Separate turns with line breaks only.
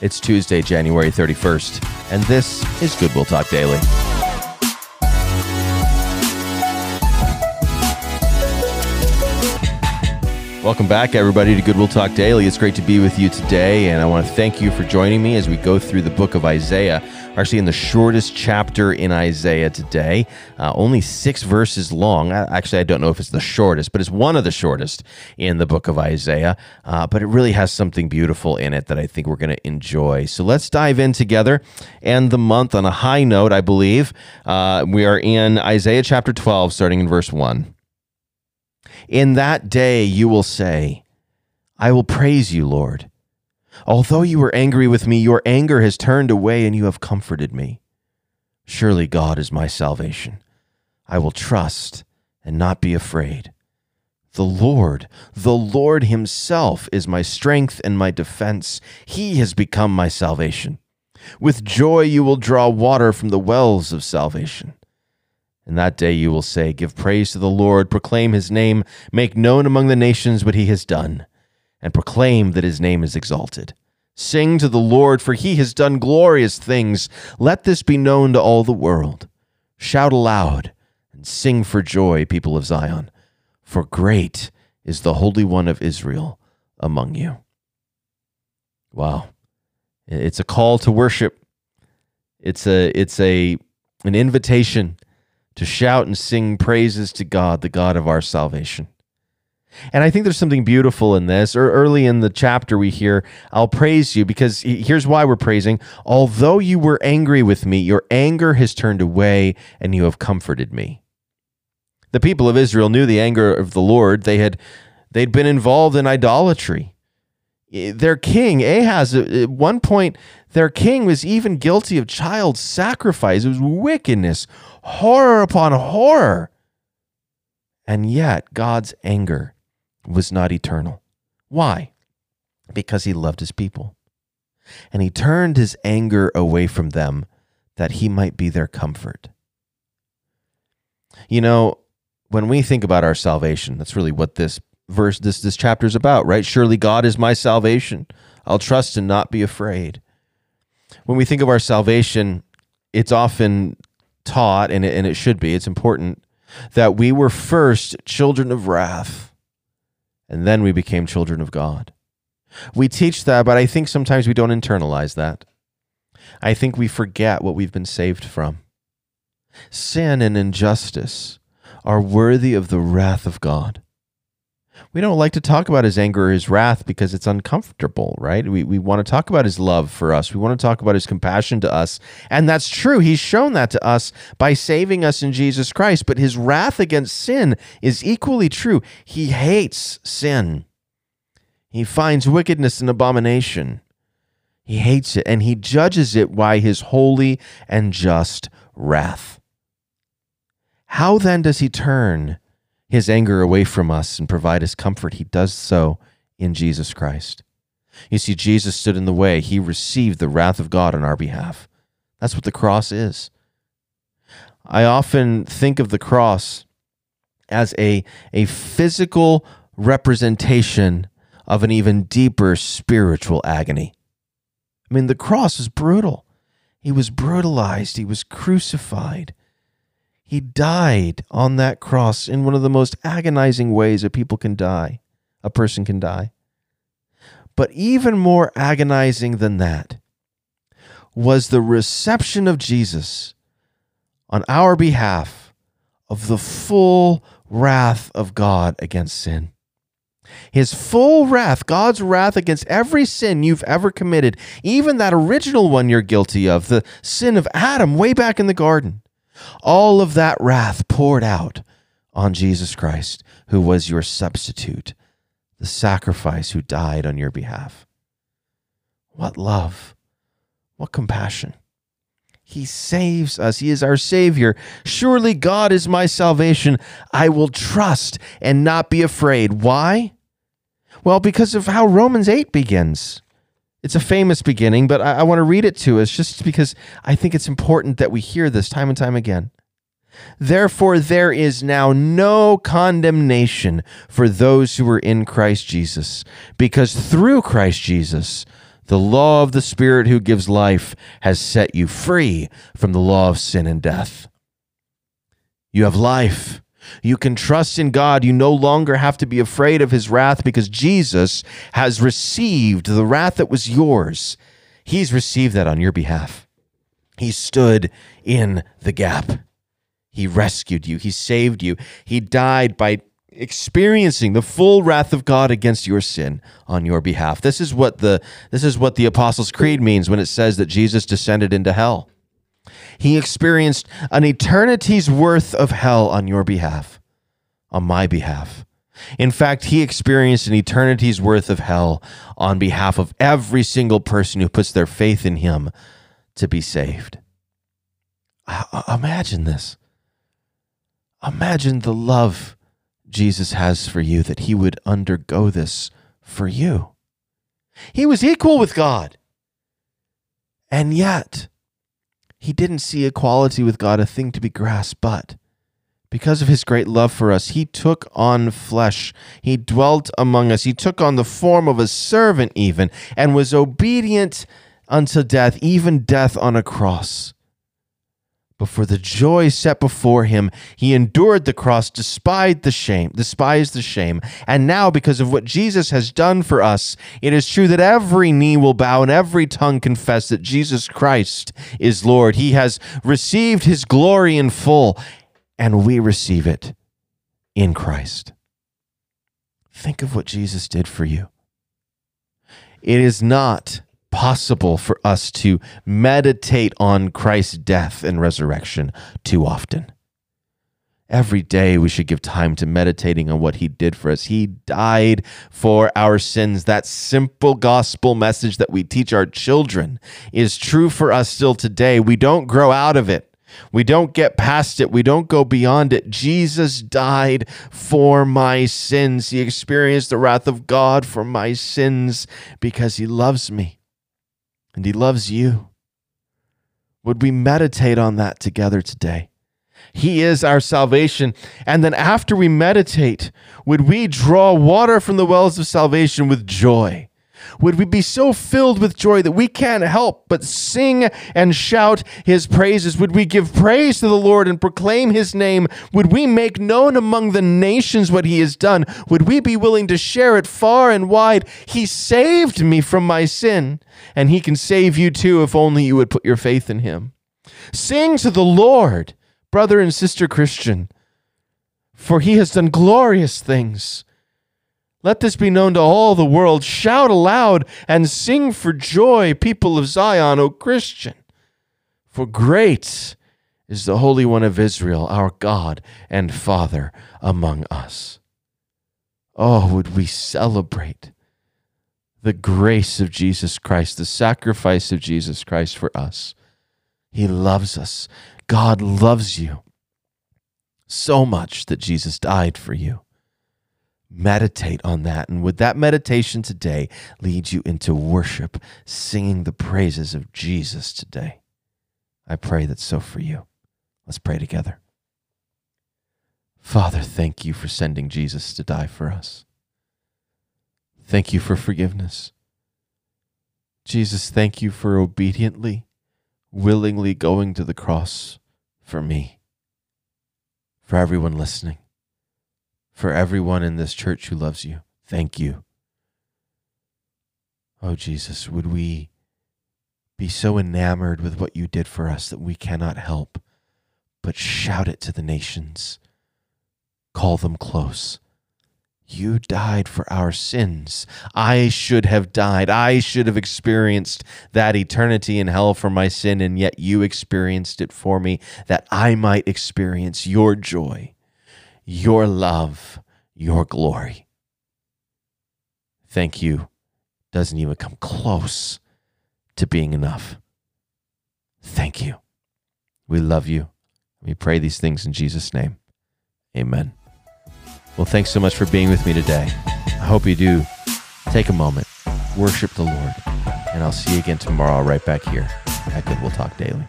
It's Tuesday, January 31st, and this is Goodwill Talk Daily. Welcome back, everybody, to Goodwill Talk Daily. It's great to be with you today, and I want to thank you for joining me as we go through the book of Isaiah. Actually in the shortest chapter in Isaiah today, uh, only six verses long. Actually, I don't know if it's the shortest, but it's one of the shortest in the book of Isaiah. Uh, but it really has something beautiful in it that I think we're going to enjoy. So let's dive in together. And the month on a high note, I believe. Uh, we are in Isaiah chapter 12, starting in verse 1. In that day you will say, I will praise you, Lord. Although you were angry with me, your anger has turned away and you have comforted me. Surely God is my salvation. I will trust and not be afraid. The Lord, the Lord Himself is my strength and my defense. He has become my salvation. With joy you will draw water from the wells of salvation. In that day you will say, Give praise to the Lord, proclaim his name, make known among the nations what he has done, and proclaim that his name is exalted. Sing to the Lord, for he has done glorious things. Let this be known to all the world. Shout aloud and sing for joy, people of Zion, for great is the Holy One of Israel among you. Wow. It's a call to worship. It's a it's a an invitation to shout and sing praises to God, the God of our salvation. And I think there's something beautiful in this. Or early in the chapter, we hear, I'll praise you because here's why we're praising. Although you were angry with me, your anger has turned away and you have comforted me. The people of Israel knew the anger of the Lord. They had they'd been involved in idolatry. Their king, Ahaz, at one point, their king was even guilty of child sacrifice. It was wickedness, horror upon horror. And yet, God's anger was not eternal. Why? Because he loved his people. And he turned his anger away from them that he might be their comfort. You know, when we think about our salvation, that's really what this verse, this, this chapter is about, right? Surely God is my salvation. I'll trust and not be afraid. When we think of our salvation, it's often taught, and it, and it should be, it's important, that we were first children of wrath and then we became children of God. We teach that, but I think sometimes we don't internalize that. I think we forget what we've been saved from. Sin and injustice are worthy of the wrath of God we don't like to talk about his anger or his wrath because it's uncomfortable, right? We, we want to talk about his love for us. We want to talk about his compassion to us. And that's true. He's shown that to us by saving us in Jesus Christ. But his wrath against sin is equally true. He hates sin, he finds wickedness and abomination. He hates it and he judges it by his holy and just wrath. How then does he turn? His anger away from us and provide us comfort, he does so in Jesus Christ. You see, Jesus stood in the way. He received the wrath of God on our behalf. That's what the cross is. I often think of the cross as a, a physical representation of an even deeper spiritual agony. I mean, the cross is brutal. He was brutalized, he was crucified. He died on that cross in one of the most agonizing ways that people can die, a person can die. But even more agonizing than that was the reception of Jesus on our behalf of the full wrath of God against sin. His full wrath, God's wrath against every sin you've ever committed, even that original one you're guilty of, the sin of Adam way back in the garden. All of that wrath poured out on Jesus Christ, who was your substitute, the sacrifice who died on your behalf. What love! What compassion! He saves us. He is our Savior. Surely God is my salvation. I will trust and not be afraid. Why? Well, because of how Romans 8 begins. It's a famous beginning, but I, I want to read it to us just because I think it's important that we hear this time and time again. Therefore, there is now no condemnation for those who are in Christ Jesus, because through Christ Jesus, The law of the Spirit who gives life has set you free from the law of sin and death. You have life. You can trust in God. You no longer have to be afraid of his wrath because Jesus has received the wrath that was yours. He's received that on your behalf. He stood in the gap. He rescued you. He saved you. He died by experiencing the full wrath of God against your sin on your behalf. This is what the this is what the Apostles' Creed means when it says that Jesus descended into hell. He experienced an eternity's worth of hell on your behalf, on my behalf. In fact, he experienced an eternity's worth of hell on behalf of every single person who puts their faith in him to be saved. Imagine this. Imagine the love Jesus has for you that he would undergo this for you. He was equal with God. And yet, he didn't see equality with God a thing to be grasped, but because of his great love for us, he took on flesh. He dwelt among us. He took on the form of a servant, even, and was obedient unto death, even death on a cross. But for the joy set before him, he endured the cross, despised the shame, despised the shame. And now, because of what Jesus has done for us, it is true that every knee will bow and every tongue confess that Jesus Christ is Lord. He has received his glory in full, and we receive it in Christ. Think of what Jesus did for you. It is not possible for us to meditate on Christ's death and resurrection too often. Every day we should give time to meditating on what he did for us. He died for our sins. That simple gospel message that we teach our children is true for us still today. We don't grow out of it. We don't get past it. We don't go beyond it. Jesus died for my sins. He experienced the wrath of God for my sins because he loves me and He loves you. Would we meditate on that together today? He is our salvation. And then after we meditate, would we draw water from the wells of salvation with joy? Would we be so filled with joy that we can't help but sing and shout his praises? Would we give praise to the Lord and proclaim his name? Would we make known among the nations what he has done? Would we be willing to share it far and wide? He saved me from my sin, and he can save you too if only you would put your faith in him. Sing to the Lord, brother and sister Christian, for he has done glorious things. Let this be known to all the world. Shout aloud and sing for joy, people of Zion, O Christian. For great is the Holy One of Israel, our God and Father among us. Oh, would we celebrate the grace of Jesus Christ, the sacrifice of Jesus Christ for us? He loves us. God loves you so much that Jesus died for you meditate on that. And would that meditation today lead you into worship, singing the praises of Jesus today? I pray that so for you. Let's pray together. Father, thank you for sending Jesus to die for us. Thank you for forgiveness. Jesus, thank you for obediently, willingly going to the cross for me, for everyone listening for everyone in this church who loves you. Thank you. Oh, Jesus, would we be so enamored with what you did for us that we cannot help but shout it to the nations, call them close. You died for our sins. I should have died. I should have experienced that eternity in hell for my sin, and yet you experienced it for me that I might experience your joy your love, your glory. Thank you doesn't even come close to being enough. Thank you. We love you. We pray these things in Jesus' name. Amen. Well, thanks so much for being with me today. I hope you do take a moment, worship the Lord, and I'll see you again tomorrow right back here at Goodwill Talk Daily.